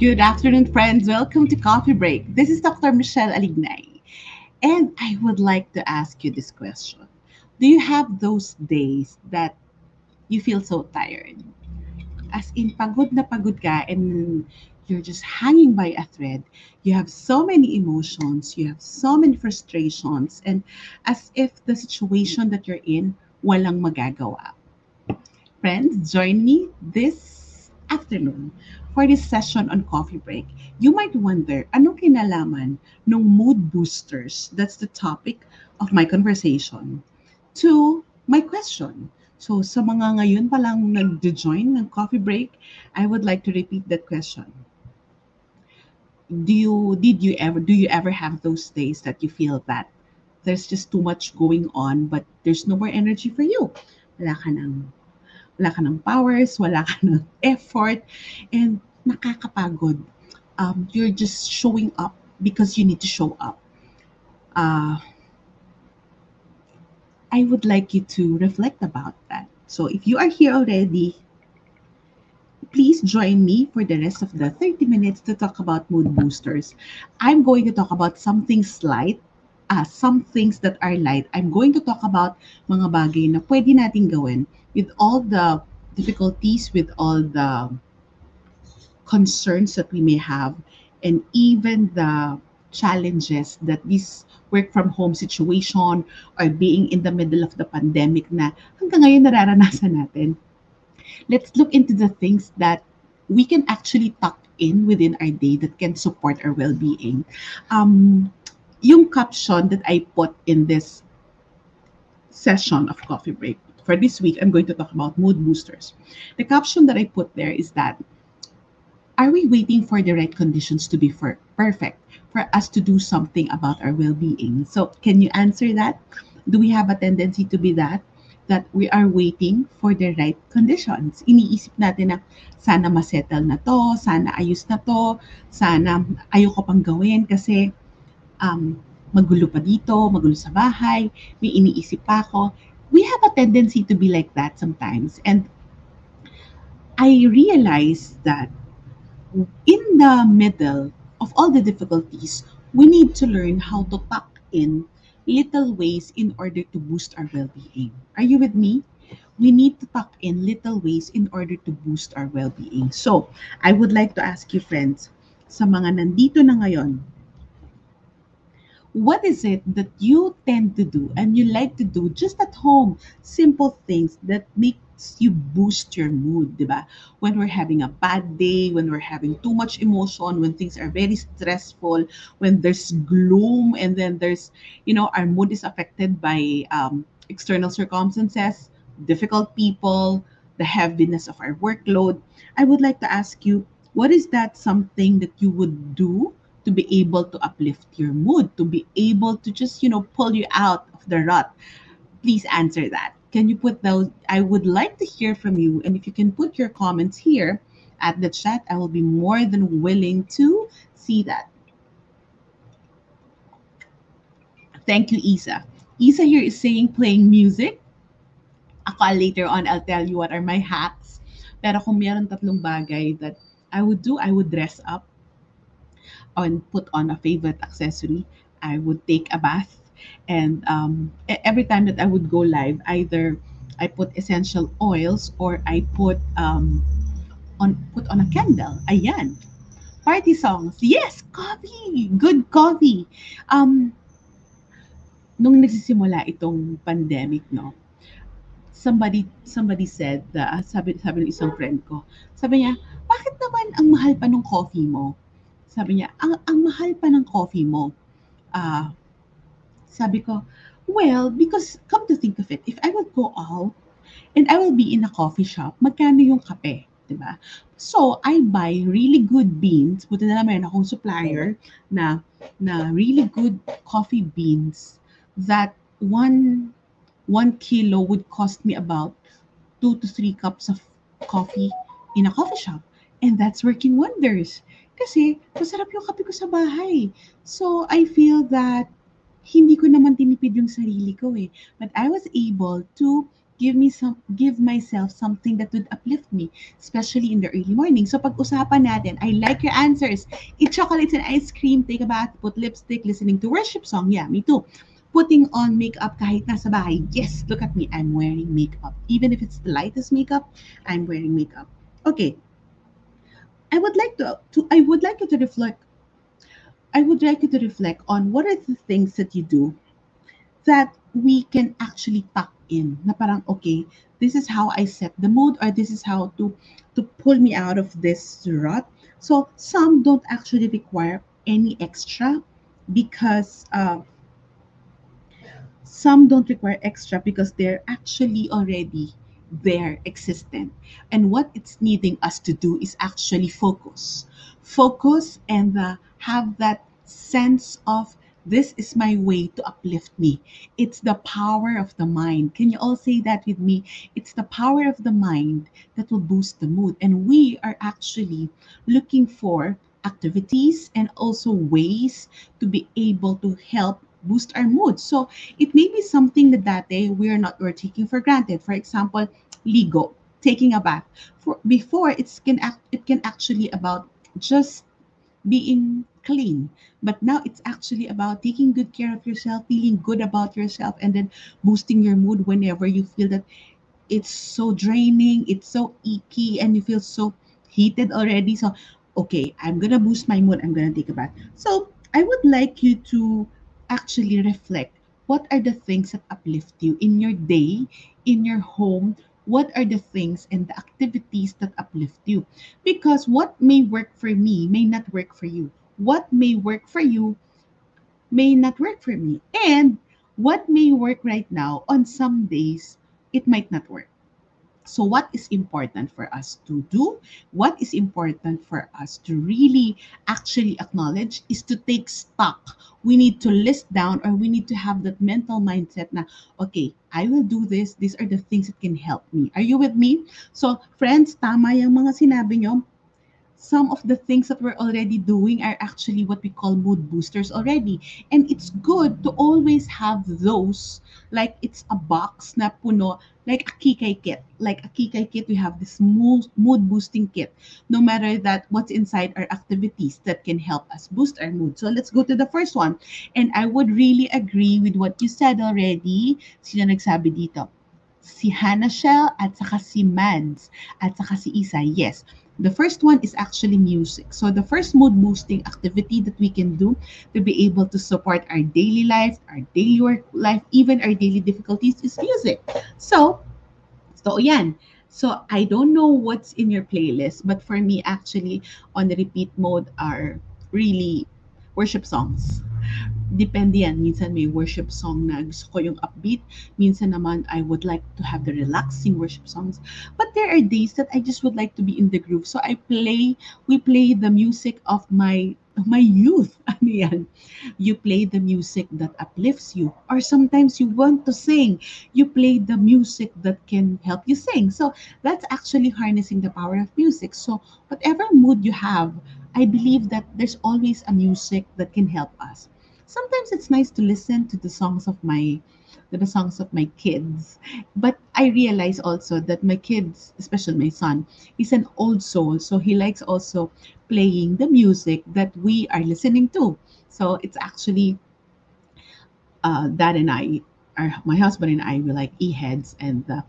Good afternoon, friends. Welcome to Coffee Break. This is Dr. Michelle Alignay. And I would like to ask you this question Do you have those days that you feel so tired? As in, pagod na pagod ka and you're just hanging by a thread. You have so many emotions, you have so many frustrations, and as if the situation that you're in, walang magagawa. Friends, join me this afternoon for this session on coffee break. You might wonder, anong kinalaman ng mood boosters? That's the topic of my conversation. To my question. So sa mga ngayon pa lang nag-join ng coffee break, I would like to repeat that question. Do you did you ever do you ever have those days that you feel that there's just too much going on but there's no more energy for you? Wala ka nang wala ka ng powers, wala ka ng effort, and nakakapagod. Um, you're just showing up because you need to show up. Uh, I would like you to reflect about that. So if you are here already, please join me for the rest of the 30 minutes to talk about mood boosters. I'm going to talk about something slight, uh, some things that are light. I'm going to talk about mga bagay na pwede nating gawin with all the difficulties, with all the concerns that we may have, and even the challenges that this work from home situation or being in the middle of the pandemic na hanggang ngayon nararanasan natin. Let's look into the things that we can actually tuck in within our day that can support our well-being. Um, yung caption that I put in this session of Coffee Break for this week, I'm going to talk about mood boosters. The caption that I put there is that are we waiting for the right conditions to be for perfect for us to do something about our well-being? So, can you answer that? Do we have a tendency to be that? That we are waiting for the right conditions. Iniisip natin na sana masettle na to, sana ayos na to, sana ayoko pang gawin kasi um, magulo pa dito, magulo sa bahay, may iniisip pa ako. We have a tendency to be like that sometimes. And I realize that in the middle of all the difficulties, we need to learn how to tuck in little ways in order to boost our well-being. Are you with me? We need to tuck in little ways in order to boost our well-being. So, I would like to ask you friends, sa mga nandito na ngayon, what is it that you tend to do and you like to do just at home? Simple things that makes you boost your mood, diba? When we're having a bad day, when we're having too much emotion, when things are very stressful, when there's gloom, and then there's, you know, our mood is affected by um, external circumstances, difficult people, the heaviness of our workload. I would like to ask you, what is that something that you would do to be able to uplift your mood, to be able to just, you know, pull you out of the rut? Please answer that. Can you put those? I would like to hear from you. And if you can put your comments here at the chat, I will be more than willing to see that. Thank you, Isa. Isa here is saying playing music. Ako later on, I'll tell you what are my hacks. Pero kung meron tatlong bagay that I would do, I would dress up and put on a favorite accessory. I would take a bath. And um, e- every time that I would go live, either I put essential oils or I put um, on put on a candle. Ayan. Party songs. Yes, coffee. Good coffee. Um, nung nagsisimula itong pandemic, no, somebody somebody said, uh, sabi, sabi ng isang friend ko, sabi niya, bakit naman ang mahal pa ng coffee mo? Sabi niya, ang, ang mahal pa ng coffee mo. Ah, sabi ko, well, because come to think of it, if I would go out and I will be in a coffee shop, magkano yung kape? Diba? So, I buy really good beans. Buti na lang meron akong supplier na, na really good coffee beans that one one kilo would cost me about two to three cups of coffee in a coffee shop. And that's working wonders. Kasi masarap yung kape ko sa bahay. So I feel that hindi ko naman tinipid yung sarili ko eh. But I was able to give me some give myself something that would uplift me, especially in the early morning. So pag-usapan natin, I like your answers. Eat chocolates and ice cream, take a bath, put lipstick, listening to worship song. Yeah, me too. Putting on makeup kahit nasa bahay. Yes, look at me. I'm wearing makeup. Even if it's the lightest makeup, I'm wearing makeup. Okay. I would like to, to I would like you to reflect I would like you to reflect on what are the things that you do that we can actually tuck in. Na parang okay this is how I set the mood or this is how to to pull me out of this rut. So some don't actually require any extra because uh, some don't require extra because they're actually already there existent and what it's needing us to do is actually focus focus and uh, have that sense of this is my way to uplift me. It's the power of the mind. Can you all say that with me? It's the power of the mind that will boost the mood. And we are actually looking for activities and also ways to be able to help boost our mood. So it may be something that that day we are not we're taking for granted. For example, ligo, taking a bath. For before it's can act it can actually about just being clean. But now it's actually about taking good care of yourself, feeling good about yourself, and then boosting your mood whenever you feel that it's so draining, it's so icky, and you feel so heated already. So, okay, I'm gonna boost my mood, I'm gonna take a bath. So, I would like you to actually reflect what are the things that uplift you in your day, in your home, what are the things and the activities that uplift you? Because what may work for me may not work for you. What may work for you may not work for me. And what may work right now on some days it might not work so, what is important for us to do? What is important for us to really actually acknowledge is to take stock. We need to list down or we need to have that mental mindset na, okay, I will do this. These are the things that can help me. Are you with me? So, friends, tama yung mga sinabi nyo some of the things that we're already doing are actually what we call mood boosters already. And it's good to always have those, like it's a box na puno, like a kikay kit. Like a kikay kit, we have this mood, mood boosting kit. No matter that what's inside are activities that can help us boost our mood. So let's go to the first one. And I would really agree with what you said already. Sino nagsabi dito? Si Hannah Shell at saka si Mads at saka si Isa. Yes the first one is actually music. So the first mood boosting activity that we can do to be able to support our daily life, our daily work life, even our daily difficulties is music. So, so yan. So I don't know what's in your playlist, but for me actually on the repeat mode are really worship songs. Depende yan. Minsan may worship song na gusto ko yung upbeat. Minsan naman, I would like to have the relaxing worship songs. But there are days that I just would like to be in the groove. So I play, we play the music of my my youth. Ano yan? You play the music that uplifts you. Or sometimes you want to sing. You play the music that can help you sing. So that's actually harnessing the power of music. So whatever mood you have, I believe that there's always a music that can help us sometimes it's nice to listen to the songs of my the songs of my kids. But i realize also that my kids especially my son is an old soul. So he likes also playing the music that we are listening to. So it's actually uh, dad and i our, my husband and i we like e-heads and uh,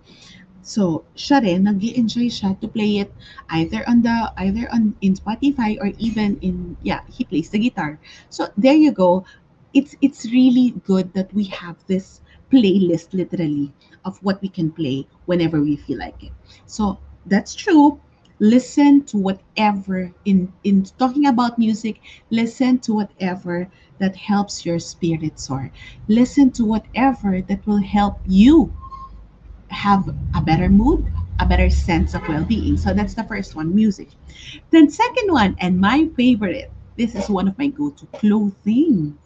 so siya rin nag enjoy siya to play it either on the either on in Spotify or even in yeah he plays the guitar. So there you go it's it's really good that we have this playlist literally of what we can play whenever we feel like it. So that's true. Listen to whatever in in talking about music, listen to whatever that helps your spirit soar. Listen to whatever that will help you have a better mood, a better sense of well-being. So that's the first one, music. Then second one, and my favorite, this is one of my go-to clothing.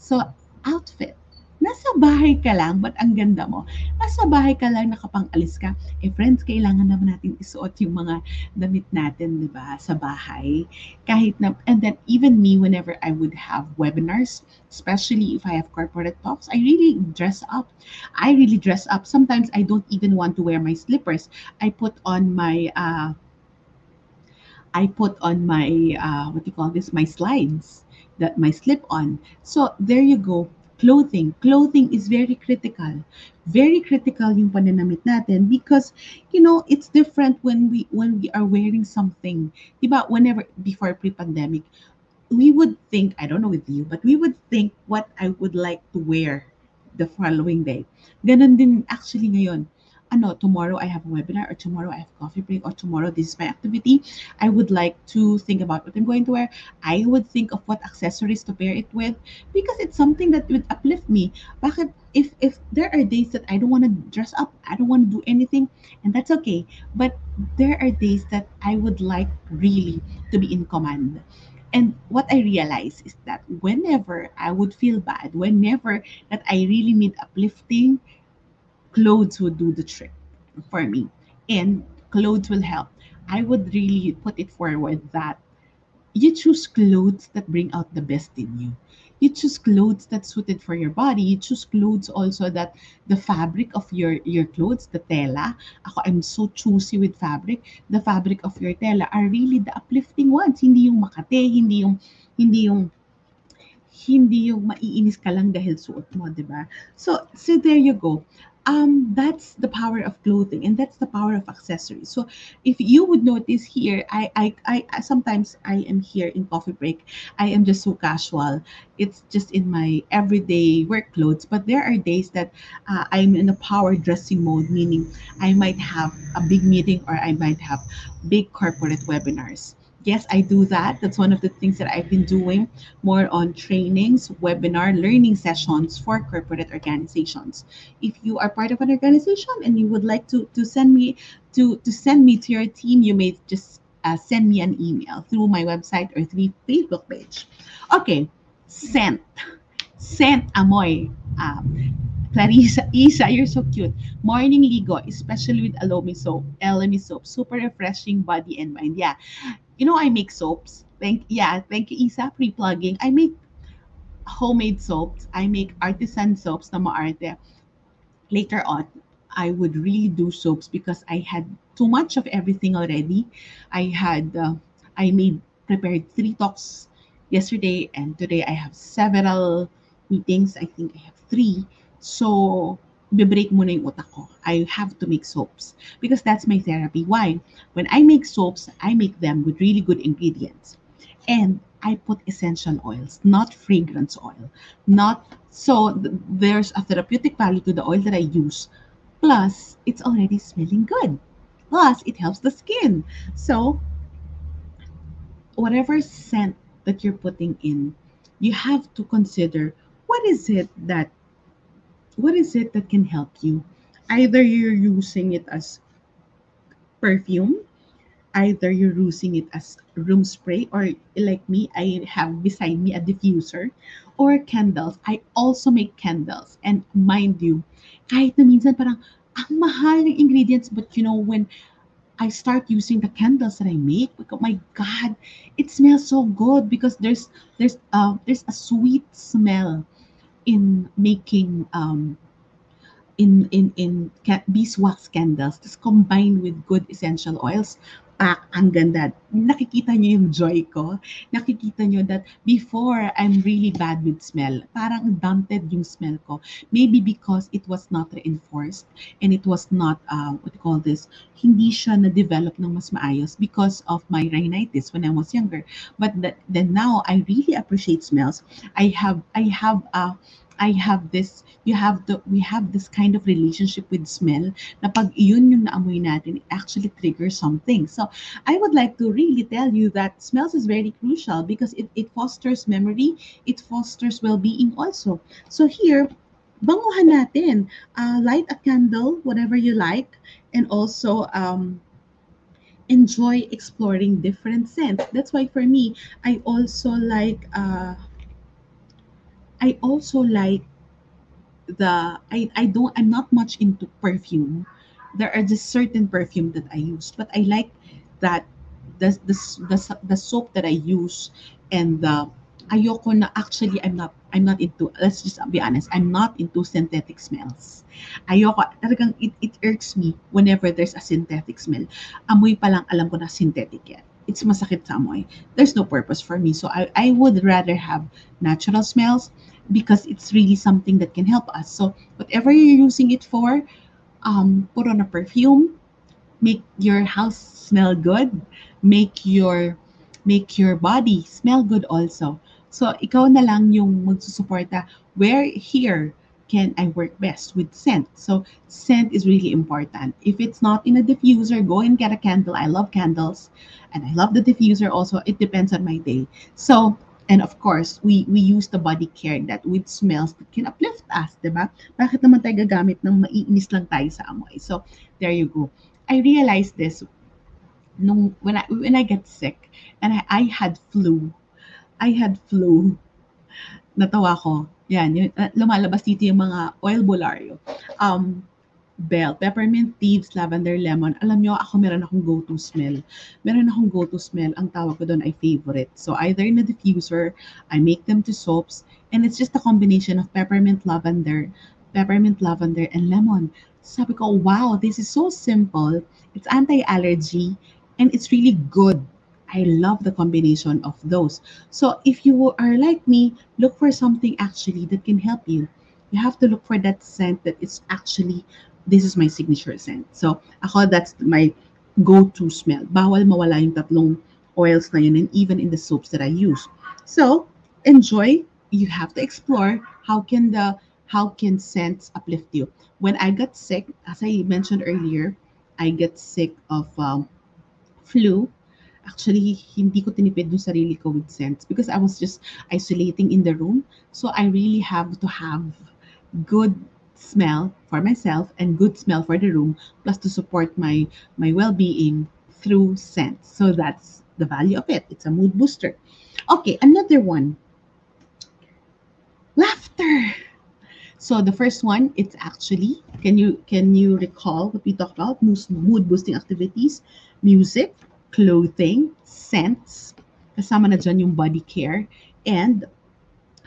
So, outfit. Nasa bahay ka lang, but ang ganda mo. Nasa bahay ka lang, nakapang-alis ka. Eh, friends, kailangan naman natin isuot yung mga damit natin, di ba, sa bahay. Kahit na, and then even me, whenever I would have webinars, especially if I have corporate talks, I really dress up. I really dress up. Sometimes I don't even want to wear my slippers. I put on my, uh, I put on my uh, what do you call this? My slides, that my slip on. So there you go. Clothing. Clothing is very critical. Very critical yung pananamit natin because you know it's different when we when we are wearing something. Diba? Whenever before pre-pandemic, we would think, I don't know with you, but we would think what I would like to wear the following day. Ganon din actually ngayon. Uh, ano, tomorrow I have a webinar or tomorrow I have coffee break or tomorrow this is my activity. I would like to think about what I'm going to wear. I would think of what accessories to pair it with because it's something that would uplift me. Bakit if if there are days that I don't want to dress up, I don't want to do anything, and that's okay. But there are days that I would like really to be in command. And what I realize is that whenever I would feel bad, whenever that I really need uplifting, clothes would do the trick for me. And clothes will help. I would really put it forward that you choose clothes that bring out the best in you. You choose clothes that's suited for your body. You choose clothes also that the fabric of your your clothes, the tela. Ako, I'm so choosy with fabric. The fabric of your tela are really the uplifting ones. Hindi yung makate, hindi yung hindi yung hindi yung maiinis ka lang dahil suot mo, 'di ba? So, so there you go. Um, that's the power of clothing, and that's the power of accessories. So, if you would notice here, I, I, I, sometimes I am here in coffee break. I am just so casual. It's just in my everyday work clothes. But there are days that uh, I'm in a power dressing mode, meaning I might have a big meeting or I might have big corporate webinars. Yes, I do that. That's one of the things that I've been doing more on trainings, webinar, learning sessions for corporate organizations. If you are part of an organization and you would like to to send me to to send me to your team, you may just uh, send me an email through my website or through Facebook page. Okay, sent, sent amoy. Um, Clarissa, Isa, you're so cute. Morning ligo, especially with Alomi soap, Elemi soap, super refreshing body and mind. Yeah, you know, I make soaps. Thank yeah, thank you, Isa, pre-plugging. I make homemade soaps. I make artisan soaps na maarte. Later on, I would really do soaps because I had too much of everything already. I had uh, I made prepared three talks yesterday and today I have several meetings. I think I have three. So, break muna yung utak ko. I have to make soaps because that's my therapy. Why? When I make soaps, I make them with really good ingredients. And I put essential oils, not fragrance oil. Not so th- there's a therapeutic value to the oil that I use. Plus, it's already smelling good. Plus, it helps the skin. So, whatever scent that you're putting in, you have to consider what is it that what is it that can help you? Either you're using it as perfume, either you're using it as room spray, or like me, I have beside me a diffuser, or candles. I also make candles. And mind you, kahit na minsan parang ang mahal ng ingredients, but you know, when I start using the candles that I make, oh my God, it smells so good because there's there's uh, there's a sweet smell in making um, in in in beeswax candles. Tas combined with good essential oils pak ang ganda. Nakikita niyo yung joy ko? Nakikita niyo that before I'm really bad with smell. Parang daunted yung smell ko. Maybe because it was not reinforced and it was not uh, what you call this? Hindi siya na-develop ng mas maayos because of my rhinitis when I was younger. But that, then now I really appreciate smells. I have I have a I have this, you have the, we have this kind of relationship with smell na pag iyon yung naamoy natin, it actually triggers something. So I would like to really tell you that smells is very crucial because it, it fosters memory, it fosters well-being also. So here, banguhan natin. Uh, light a candle, whatever you like, and also um, enjoy exploring different scents. That's why for me, I also like uh, I also like the I, I don't I'm not much into perfume. There are just certain perfume that I use, but I like that the the the, the soap that I use and the ayoko na actually I'm not I'm not into let's just be honest I'm not into synthetic smells. Ayoko talagang it, it irks me whenever there's a synthetic smell. Amoy pa lang alam ko na synthetic yan it's masakit sa amoy. There's no purpose for me. So I, I would rather have natural smells because it's really something that can help us. So whatever you're using it for um, put on a perfume make your house smell good make your make your body smell good also. So, ikaw na lang yung magsusuporta. Where here can I work best with scent. So, scent is really important. If it's not in a diffuser, go and get a candle. I love candles and I love the diffuser also. It depends on my day. So, and of course, we we use the body care that with smells that can uplift us, di ba? Bakit naman tayo gagamit ng maiinis lang tayo sa amoy? So, there you go. I realized this nung when I when I get sick and I, I had flu I had flu. Natawa ko. Yan, yun, uh, lumalabas dito yung mga oil bolario. Um, bell, peppermint, thieves, lavender, lemon. Alam nyo, ako meron akong go-to smell. Meron akong go-to smell. Ang tawag ko doon ay favorite. So either in a diffuser, I make them to soaps, and it's just a combination of peppermint, lavender, peppermint, lavender, and lemon. Sabi ko, wow, this is so simple. It's anti-allergy, and it's really good I love the combination of those. So if you are like me, look for something actually that can help you. You have to look for that scent that is actually this is my signature scent. So ako that's my go-to smell. Bawal mawala yung tatlong oils na yun and even in the soaps that I use. So enjoy. You have to explore how can the how can scents uplift you. When I got sick, as I mentioned earlier, I get sick of um, flu actually hindi ko tinipid yung sarili ko with scents because I was just isolating in the room. So I really have to have good smell for myself and good smell for the room plus to support my my well-being through scents. So that's the value of it. It's a mood booster. Okay, another one. Laughter. So the first one, it's actually can you can you recall what we talked about? Mood boosting activities, music, clothing, scents, kasama na dyan yung body care, and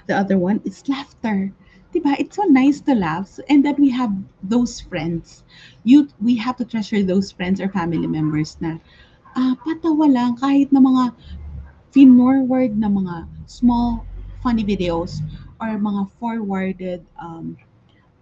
the other one is laughter. Diba? It's so nice to laugh. And that we have those friends. You, we have to treasure those friends or family members na uh, patawa lang kahit na mga forward na mga small funny videos or mga forwarded um,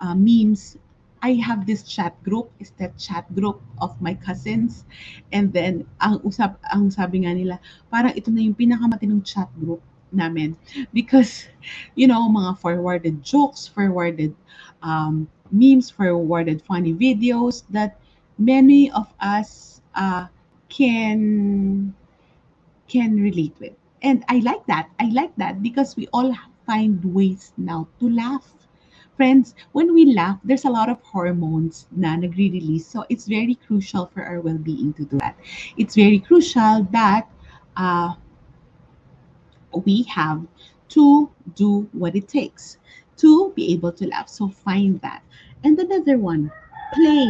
uh, memes I have this chat group, is that chat group of my cousins. And then, ang usap, ang sabi nga nila, parang ito na yung pinakamatinong chat group namin. Because, you know, mga forwarded jokes, forwarded um, memes, forwarded funny videos that many of us uh, can can relate with. And I like that. I like that because we all find ways now to laugh friends, when we laugh, there's a lot of hormones na nagre-release. So it's very crucial for our well-being to do that. It's very crucial that uh, we have to do what it takes to be able to laugh. So find that. And another one, play.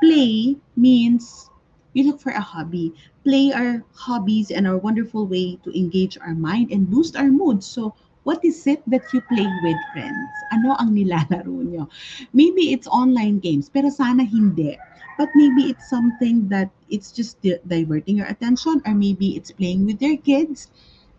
Play means you look for a hobby. Play our hobbies and our wonderful way to engage our mind and boost our mood. So what is it that you play with friends? Ano ang nilalaro nyo? Maybe it's online games, pero sana hindi. But maybe it's something that it's just diverting your attention or maybe it's playing with your kids,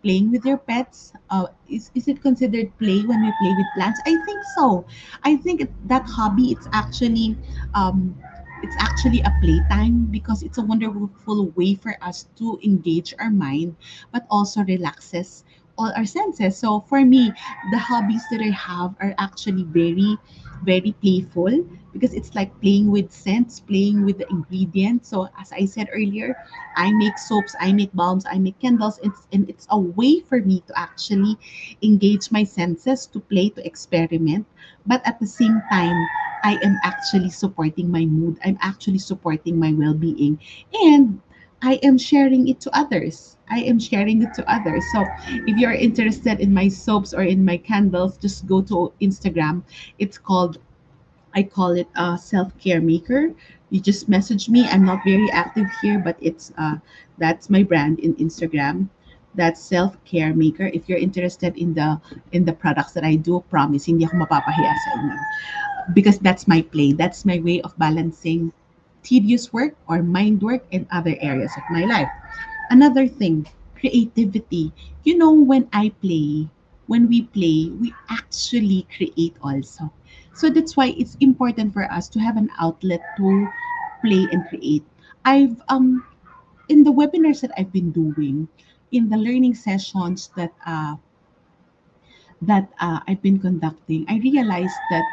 playing with your pets. Uh, is, is it considered play when we play with plants? I think so. I think that hobby, it's actually um, it's actually a playtime because it's a wonderful way for us to engage our mind but also relaxes all our senses. So for me, the hobbies that I have are actually very, very playful because it's like playing with scents, playing with the ingredients. So as I said earlier, I make soaps, I make balms, I make candles. It's and it's a way for me to actually engage my senses, to play, to experiment. But at the same time, I am actually supporting my mood. I'm actually supporting my well-being. And I am sharing it to others. I am sharing it to others. So if you're interested in my soaps or in my candles, just go to Instagram. It's called I call it a self-care maker. You just message me. I'm not very active here, but it's uh that's my brand in Instagram. That's self-care maker. If you're interested in the in the products that I do, promise hindi ako mapapahiya sa inyo. Because that's my play. That's my way of balancing tedious work or mind work in other areas of my life. Another thing, creativity. You know, when I play, when we play, we actually create also. So that's why it's important for us to have an outlet to play and create. I've um in the webinars that I've been doing, in the learning sessions that uh, that uh, I've been conducting, I realized that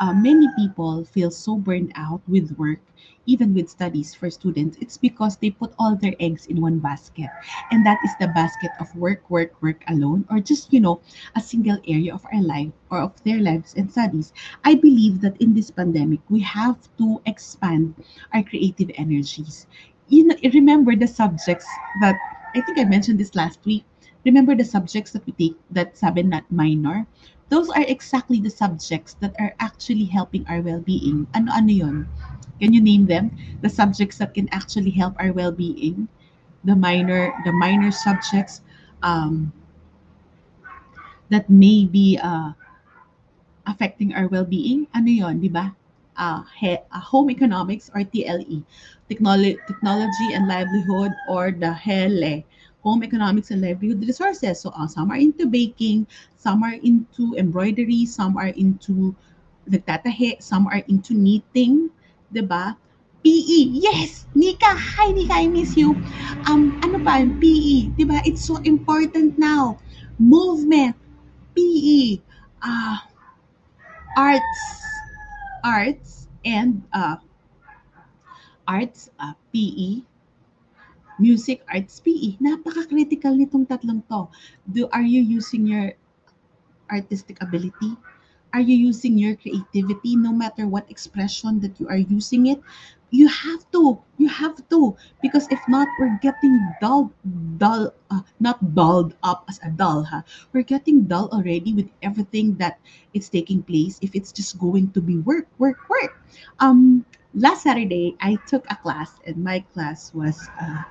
uh, many people feel so burned out with work, even with studies for students. It's because they put all their eggs in one basket. And that is the basket of work, work, work alone, or just, you know, a single area of our life or of their lives and studies. I believe that in this pandemic, we have to expand our creative energies. You know, remember the subjects that I think I mentioned this last week Remember the subjects that we take that sabi not minor? Those are exactly the subjects that are actually helping our well-being. Ano-ano yun? Can you name them? The subjects that can actually help our well-being? The minor, the minor subjects um, that may be uh, affecting our well-being. Ano yon, di ba? Uh, he, uh, home economics or TLE, technology, technology and livelihood or the HELE, home economics and livelihood resources. So uh, some are into baking, some are into embroidery, some are into nagtatahe, some are into knitting, 'di ba? PE. Yes, Nika. Hi, Nika. I miss you. Um, ano pa? PE. 'Di ba? It's so important now. Movement. PE. Uh, arts. Arts and uh, arts, uh, PE, music, arts, PE. Napaka-critical nitong tatlong to. Do, are you using your artistic ability? Are you using your creativity no matter what expression that you are using it? You have to. You have to. Because if not, we're getting dull, dull, uh, not dulled up as a dull, huh? We're getting dull already with everything that is taking place if it's just going to be work, work, work. Um, last Saturday, I took a class, and my class was uh,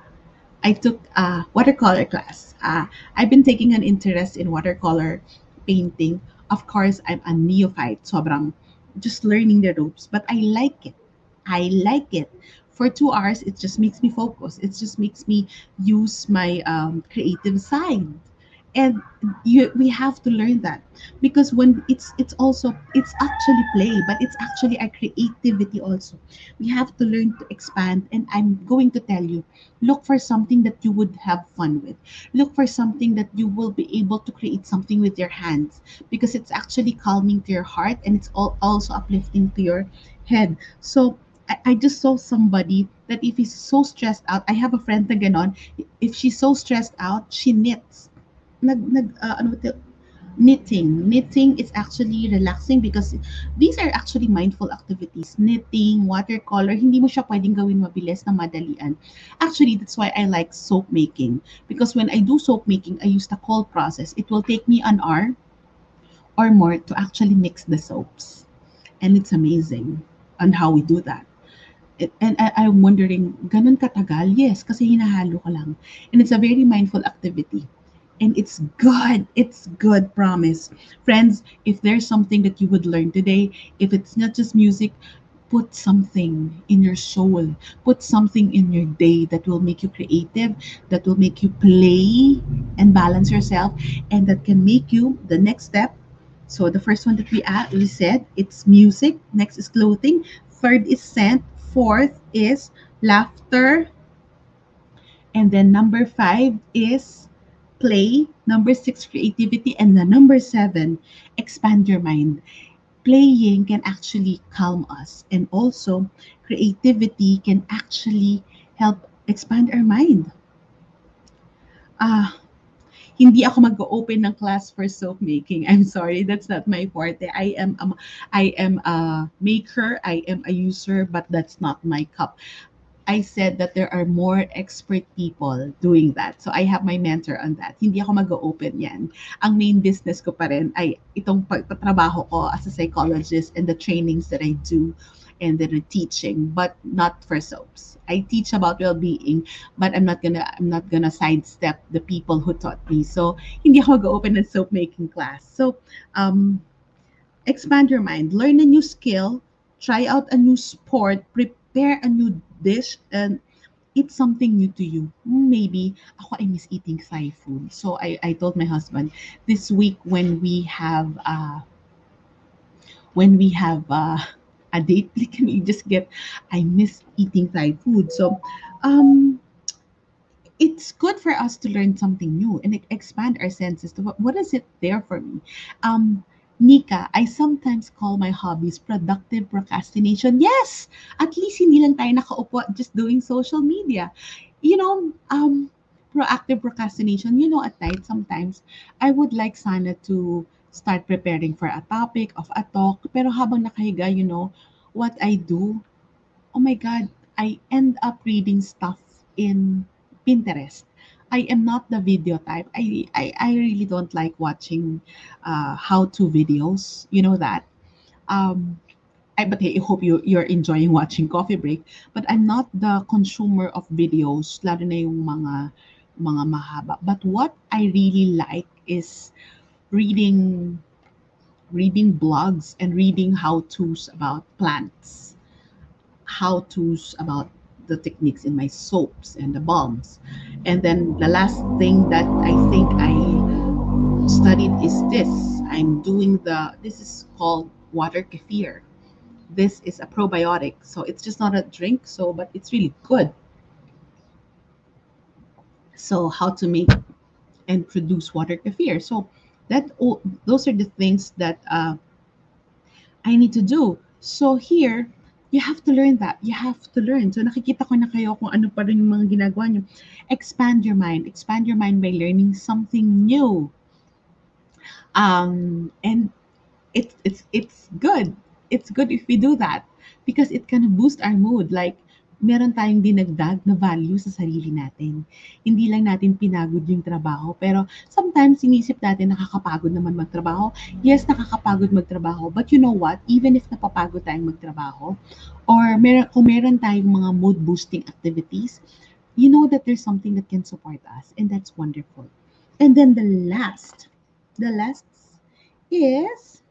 I took a watercolor class. Uh, I've been taking an interest in watercolor painting. Of course, I'm a neophyte, sobrang just learning the ropes, but I like it. I like it. For two hours, it just makes me focus. It just makes me use my um, creative side and you we have to learn that. Because when it's it's also it's actually play but it's actually a creativity also. We have to learn to expand and i'm going to tell you look for something that you would have fun with. Look for something that you will be able to create something with your hands because it's actually calming to your heart and it's all also uplifting to your head. So I, just saw somebody that if he's so stressed out, I have a friend na ganon, if she's so stressed out, she knits nag nag uh, ano knitting. Knitting is actually relaxing because these are actually mindful activities. Knitting, watercolor, hindi mo siya pwedeng gawin mabilis na madalian. Actually, that's why I like soap making. Because when I do soap making, I use the cold process. It will take me an hour or more to actually mix the soaps. And it's amazing on how we do that. And I, I'm wondering, ganun katagal? Yes, kasi hinahalo ka lang. And it's a very mindful activity and it's good. It's good, promise. Friends, if there's something that you would learn today, if it's not just music, put something in your soul, put something in your day that will make you creative, that will make you play and balance yourself, and that can make you the next step. So the first one that we add, we said it's music. Next is clothing. Third is scent. Fourth is laughter. And then number five is play. Number six, creativity. And the number seven, expand your mind. Playing can actually calm us. And also, creativity can actually help expand our mind. Ah, hindi ako mag-open ng class for soap making. I'm sorry, that's not my forte. I am um, I am a maker, I am a user, but that's not my cup. I said that there are more expert people doing that. So I have my mentor on that. Hindi ako mag-open yan. Ang main business ko pa rin ay itong pagtatrabaho ko as a psychologist and the trainings that I do and then the teaching, but not for soaps. I teach about well-being, but I'm not gonna I'm not gonna sidestep the people who taught me. So hindi ako mag-open ng soap making class. So um, expand your mind, learn a new skill, try out a new sport, prepare a new dish, and eat something new to you. Maybe ako I miss eating Thai food. So I, I told my husband this week when we have uh when we have uh a date, can we just get I miss eating Thai food. So um it's good for us to learn something new and expand our senses to what, what is it there for me. Um Nika, I sometimes call my hobbies productive procrastination. Yes, at least hindi lang tayo nakaupo just doing social media. You know, um, proactive procrastination, you know, at night sometimes I would like sana to start preparing for a topic of a talk. Pero habang nakahiga, you know, what I do, oh my God, I end up reading stuff in Pinterest. I am not the video type. I, I, I really don't like watching uh, how-to videos. You know that. Um, I, but hey, I hope you, you're enjoying watching Coffee Break. But I'm not the consumer of videos, lalo na yung mga, mga mahaba. But what I really like is reading reading blogs and reading how-tos about plants, how-tos about the techniques in my soaps and the balms. And then the last thing that I think I studied is this. I'm doing the this is called water kefir. This is a probiotic. So it's just not a drink, so but it's really good. So how to make and produce water kefir. So that those are the things that uh, I need to do. So here, you have to learn that. You have to learn. So nakikita ko na kayo kung ano pa rin yung mga ginagawa nyo. Expand your mind. Expand your mind by learning something new. Um, and it's it's it's good. It's good if we do that because it can boost our mood. Like meron tayong dinagdag na value sa sarili natin. Hindi lang natin pinagod yung trabaho, pero sometimes inisip natin nakakapagod naman magtrabaho. Yes, nakakapagod magtrabaho, but you know what? Even if napapagod tayong magtrabaho, or meron, kung meron tayong mga mood-boosting activities, you know that there's something that can support us, and that's wonderful. And then the last, the last is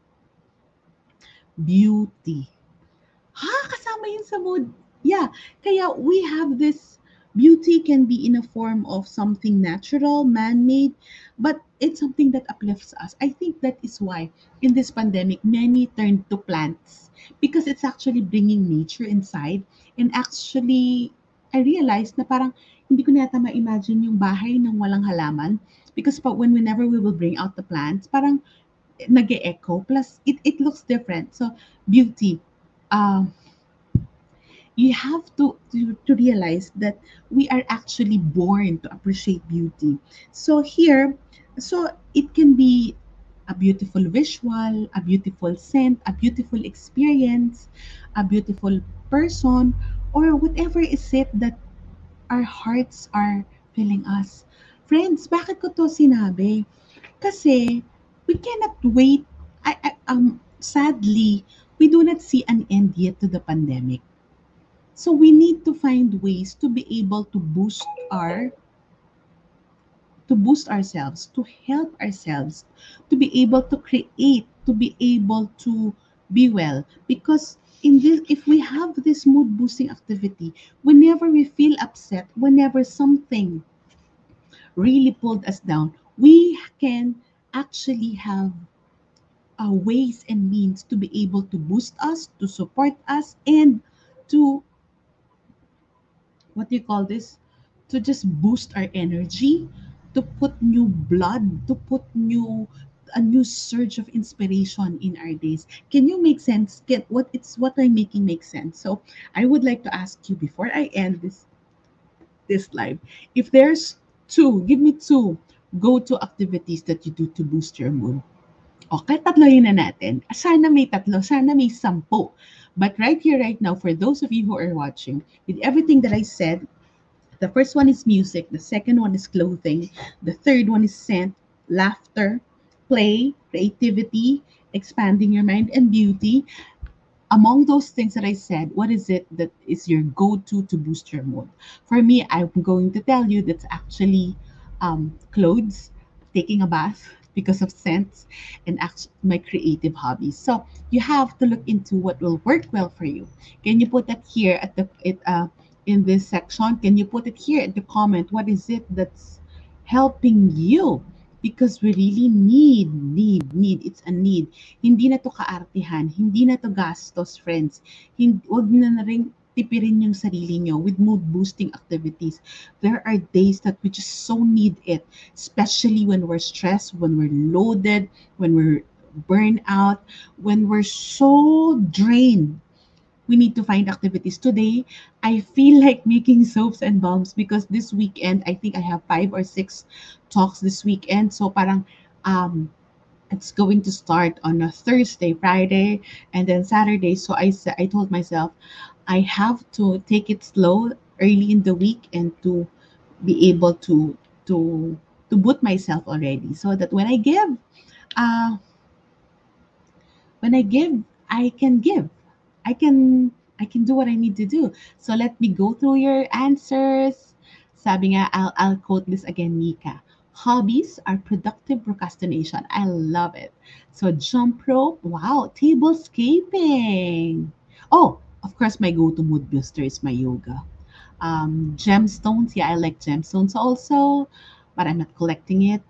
beauty. Ha? Kasama yun sa mood. Yeah. Kaya we have this beauty can be in a form of something natural, man-made, but it's something that uplifts us. I think that is why in this pandemic, many turned to plants because it's actually bringing nature inside. And actually, I realized na parang hindi ko na yata ma-imagine yung bahay ng walang halaman because pa, when whenever we will bring out the plants, parang nag-echo plus it, it looks different. So beauty. Um, you have to, to to realize that we are actually born to appreciate beauty. So here, so it can be a beautiful visual, a beautiful scent, a beautiful experience, a beautiful person, or whatever is it that our hearts are feeling us. Friends, bakit ko to sinabi? Kasi we cannot wait. I, I, um, sadly, we do not see an end yet to the pandemic. So we need to find ways to be able to boost our to boost ourselves, to help ourselves, to be able to create, to be able to be well. Because in this, if we have this mood boosting activity, whenever we feel upset, whenever something really pulled us down, we can actually have uh, ways and means to be able to boost us, to support us, and to what do you call this? To just boost our energy, to put new blood, to put new a new surge of inspiration in our days. Can you make sense? Get what it's what I'm making make sense. So I would like to ask you before I end this this live, if there's two, give me two go-to activities that you do to boost your mood. Okay, tatloyin na natin. Sana may tatlo, sana may sampu. But right here, right now, for those of you who are watching, with everything that I said, the first one is music, the second one is clothing, the third one is scent, laughter, play, creativity, expanding your mind, and beauty. Among those things that I said, what is it that is your go to to boost your mood? For me, I'm going to tell you that's actually um, clothes, taking a bath because of scents, and my creative hobbies. So you have to look into what will work well for you. Can you put that here at the it uh, in this section? Can you put it here at the comment? What is it that's helping you? Because we really need, need, need. It's a need. Hindi na to kaartihan. Hindi na to gastos, friends. Hindi, wag na na rin tipirin yung sarili nyo with mood boosting activities. There are days that we just so need it, especially when we're stressed, when we're loaded, when we're burned out, when we're so drained. We need to find activities. Today, I feel like making soaps and balms because this weekend, I think I have five or six talks this weekend. So parang um, it's going to start on a Thursday, Friday, and then Saturday. So I I told myself I have to take it slow early in the week and to be able to to to boot myself already so that when I give, uh, when I give, I can give. I can I can do what I need to do. So let me go through your answers. Sabi nga, I'll, I'll quote this again, Nika. Hobbies are productive procrastination. I love it. So jump rope, wow, tablescaping. Oh, of course, my go-to mood booster is my yoga. Um, gemstones, yeah, I like gemstones also, but I'm not collecting it.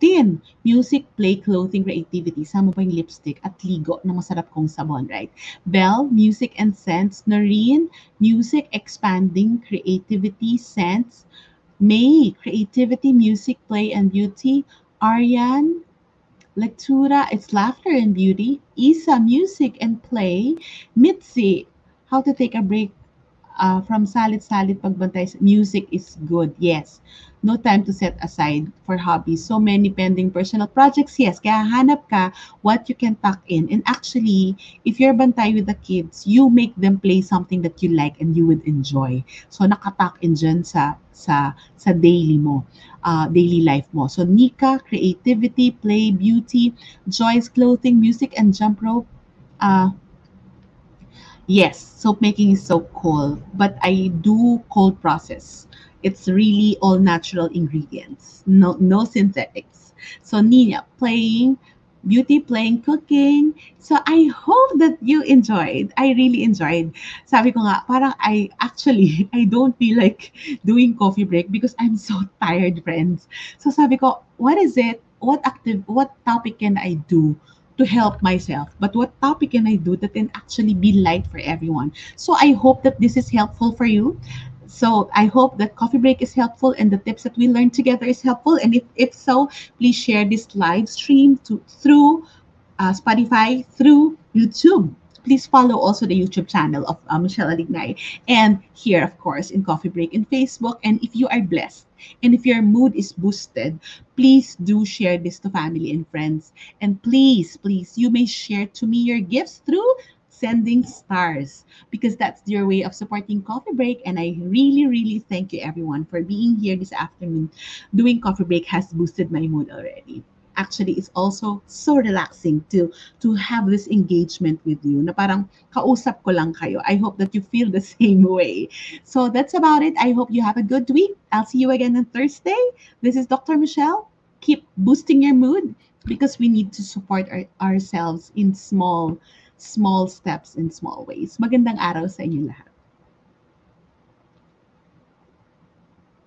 Tin, music, play, clothing, creativity. Sama pa yung lipstick at ligo na masarap kong sabon, right? Bell, music and sense. Noreen, music, expanding, creativity, sense. May, creativity, music, play, and beauty. Aryan, lectura, it's laughter and beauty. Isa, music and play. Mitzi, how to take a break uh, from salad-salad pagbantay music is good. Yes. No time to set aside for hobbies. So many pending personal projects. Yes. Kaya hanap ka what you can tuck in. And actually, if you're bantay with the kids, you make them play something that you like and you would enjoy. So nakatuck in dyan sa sa sa daily mo, uh, daily life mo. So Nika, creativity, play, beauty, Joy's clothing, music, and jump rope. Uh, Yes, soap making is so cool, but I do cold process. It's really all natural ingredients, no no synthetics. So Nina playing beauty playing cooking. So I hope that you enjoyed. I really enjoyed. Sabi ko nga, parang I actually I don't feel like doing coffee break because I'm so tired, friends. So sabi ko, what is it? What active what topic can I do to help myself, but what topic can I do that can actually be light for everyone? So I hope that this is helpful for you. So I hope that coffee break is helpful and the tips that we learned together is helpful. And if, if so, please share this live stream to through uh, Spotify, through YouTube. Please follow also the YouTube channel of uh, Michelle Alignay and here, of course, in Coffee Break in Facebook. And if you are blessed and if your mood is boosted, please do share this to family and friends. And please, please, you may share to me your gifts through sending stars because that's your way of supporting Coffee Break. And I really, really thank you everyone for being here this afternoon. Doing Coffee Break has boosted my mood already. Actually, it's also so relaxing to to have this engagement with you na parang kausap ko lang kayo. I hope that you feel the same way. So that's about it. I hope you have a good week. I'll see you again on Thursday. This is Dr. Michelle. Keep boosting your mood because we need to support our, ourselves in small, small steps in small ways. Magandang araw sa inyo lahat.